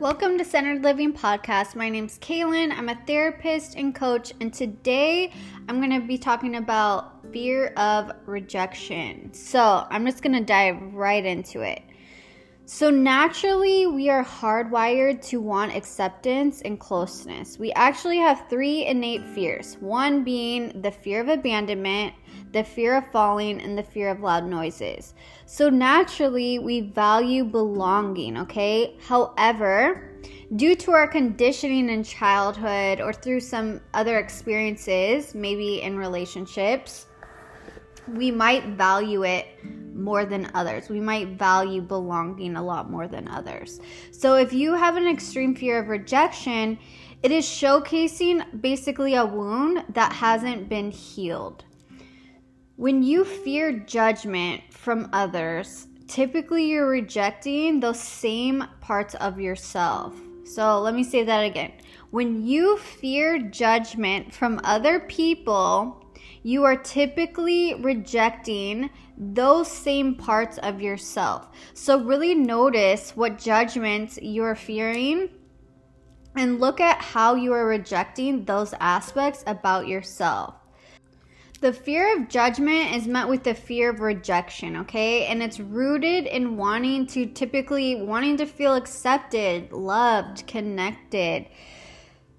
Welcome to Centered Living Podcast. My name's Kaylin. I'm a therapist and coach, and today I'm going to be talking about fear of rejection. So I'm just going to dive right into it. So, naturally, we are hardwired to want acceptance and closeness. We actually have three innate fears one being the fear of abandonment, the fear of falling, and the fear of loud noises. So, naturally, we value belonging, okay? However, due to our conditioning in childhood or through some other experiences, maybe in relationships, we might value it more than others. We might value belonging a lot more than others. So if you have an extreme fear of rejection, it is showcasing basically a wound that hasn't been healed. When you fear judgment from others, typically you're rejecting those same parts of yourself. So let me say that again. When you fear judgment from other people, you are typically rejecting those same parts of yourself. So, really notice what judgments you're fearing and look at how you are rejecting those aspects about yourself. The fear of judgment is met with the fear of rejection, okay? And it's rooted in wanting to typically wanting to feel accepted, loved, connected.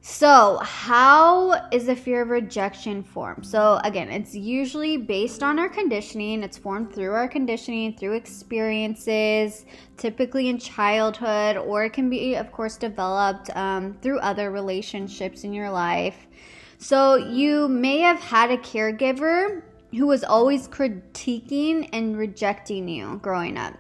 So, how is the fear of rejection formed? So, again, it's usually based on our conditioning. It's formed through our conditioning, through experiences, typically in childhood, or it can be, of course, developed um, through other relationships in your life. So, you may have had a caregiver who was always critiquing and rejecting you growing up.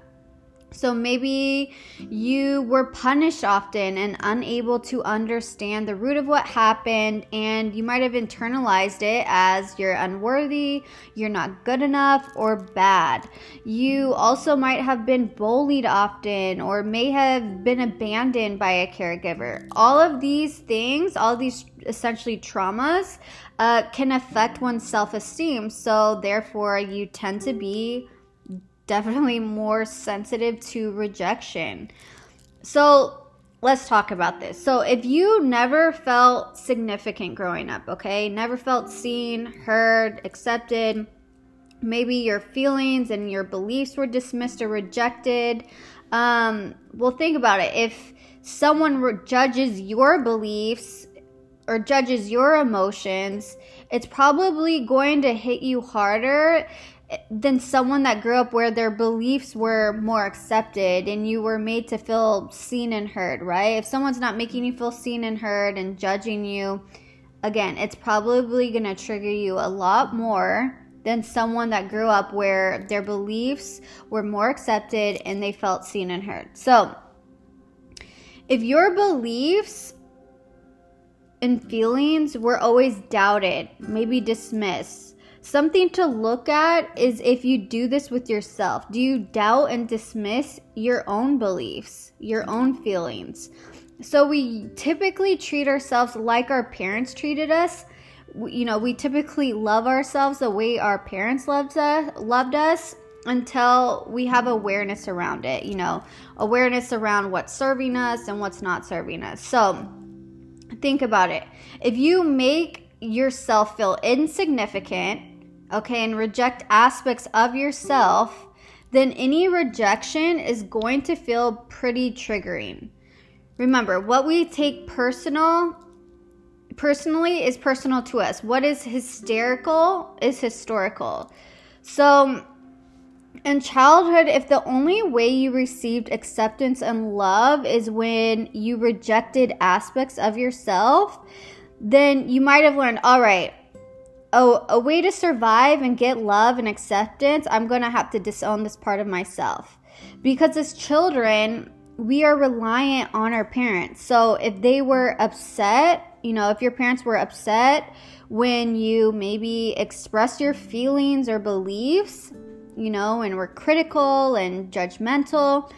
So maybe you were punished often and unable to understand the root of what happened, and you might have internalized it as you're unworthy, you're not good enough, or bad. You also might have been bullied often or may have been abandoned by a caregiver. All of these things, all these essentially traumas, uh, can affect one's self esteem. So therefore, you tend to be definitely more sensitive to rejection. So, let's talk about this. So, if you never felt significant growing up, okay, never felt seen, heard, accepted, maybe your feelings and your beliefs were dismissed or rejected, um, well, think about it. If someone re- judges your beliefs or judges your emotions, it's probably going to hit you harder than someone that grew up where their beliefs were more accepted and you were made to feel seen and heard, right? If someone's not making you feel seen and heard and judging you, again, it's probably going to trigger you a lot more than someone that grew up where their beliefs were more accepted and they felt seen and heard. So, if your beliefs and feelings were always doubted, maybe dismissed, Something to look at is if you do this with yourself. Do you doubt and dismiss your own beliefs, your own feelings? So we typically treat ourselves like our parents treated us. You know, we typically love ourselves the way our parents loved us, loved us until we have awareness around it, you know, awareness around what's serving us and what's not serving us. So, think about it. If you make yourself feel insignificant okay, and reject aspects of yourself, then any rejection is going to feel pretty triggering. Remember, what we take personal personally is personal to us. What is hysterical is historical. So, in childhood, if the only way you received acceptance and love is when you rejected aspects of yourself, then you might have learned, all right, a, a way to survive and get love and acceptance, I'm going to have to disown this part of myself. Because as children, we are reliant on our parents. So if they were upset, you know, if your parents were upset when you maybe express your feelings or beliefs, you know, and were critical and judgmental,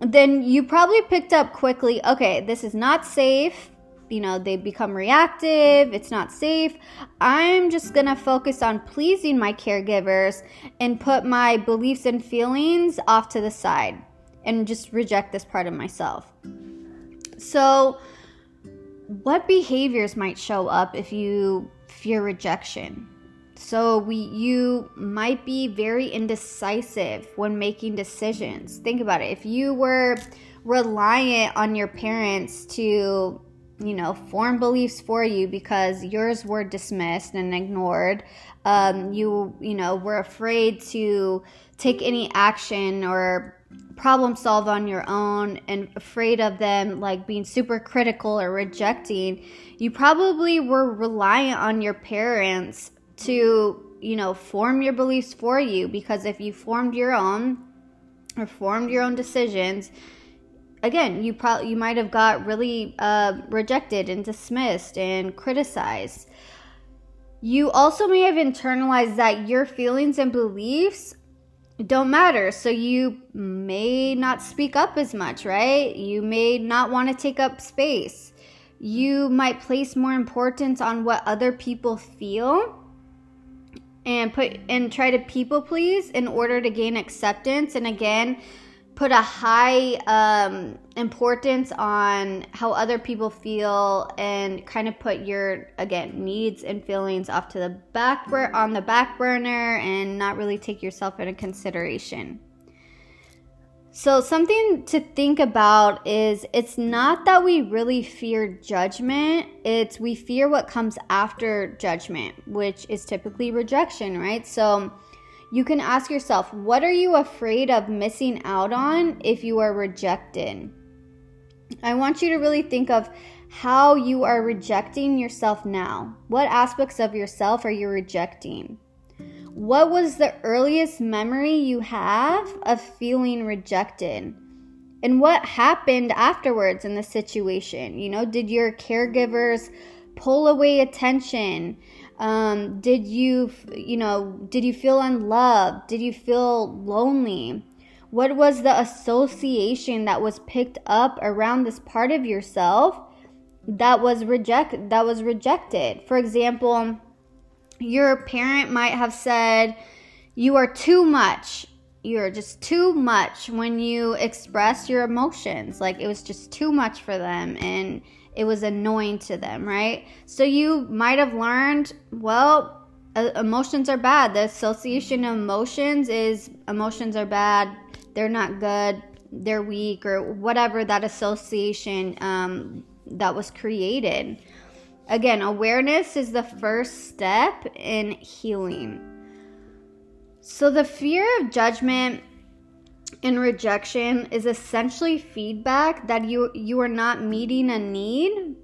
then you probably picked up quickly, okay, this is not safe you know, they become reactive, it's not safe. I'm just gonna focus on pleasing my caregivers and put my beliefs and feelings off to the side and just reject this part of myself. So, what behaviors might show up if you fear rejection? So we you might be very indecisive when making decisions. Think about it. If you were reliant on your parents to, you know, form beliefs for you because yours were dismissed and ignored, um, you you know were afraid to take any action or problem solve on your own and afraid of them like being super critical or rejecting, you probably were reliant on your parents to, you know, form your beliefs for you because if you formed your own or formed your own decisions, again, you probably you might have got really uh, rejected and dismissed and criticized. You also may have internalized that your feelings and beliefs don't matter. So you may not speak up as much, right? You may not want to take up space. You might place more importance on what other people feel and put and try to people please in order to gain acceptance and again put a high um, importance on how other people feel and kind of put your again needs and feelings off to the back bur- on the back burner and not really take yourself into consideration so, something to think about is it's not that we really fear judgment, it's we fear what comes after judgment, which is typically rejection, right? So, you can ask yourself, what are you afraid of missing out on if you are rejected? I want you to really think of how you are rejecting yourself now. What aspects of yourself are you rejecting? What was the earliest memory you have of feeling rejected? And what happened afterwards in the situation? You know, did your caregivers pull away attention? Um, did you, you know, did you feel unloved? Did you feel lonely? What was the association that was picked up around this part of yourself that was reject that was rejected? For example, your parent might have said, You are too much. You're just too much when you express your emotions. Like it was just too much for them and it was annoying to them, right? So you might have learned, well, emotions are bad. The association of emotions is emotions are bad, they're not good, they're weak, or whatever that association um, that was created. Again, awareness is the first step in healing. So, the fear of judgment and rejection is essentially feedback that you you are not meeting a need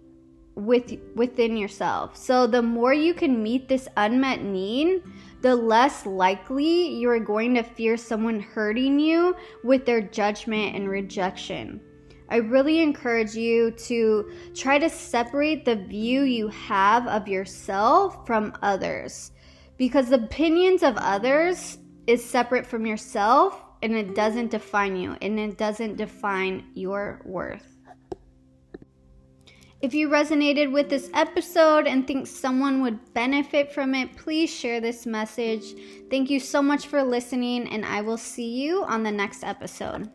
with within yourself. So the more you can meet this unmet need, the less likely you are going to fear someone hurting you with their judgment and rejection. I really encourage you to try to separate the view you have of yourself from others because the opinions of others is separate from yourself and it doesn't define you and it doesn't define your worth. If you resonated with this episode and think someone would benefit from it, please share this message. Thank you so much for listening, and I will see you on the next episode.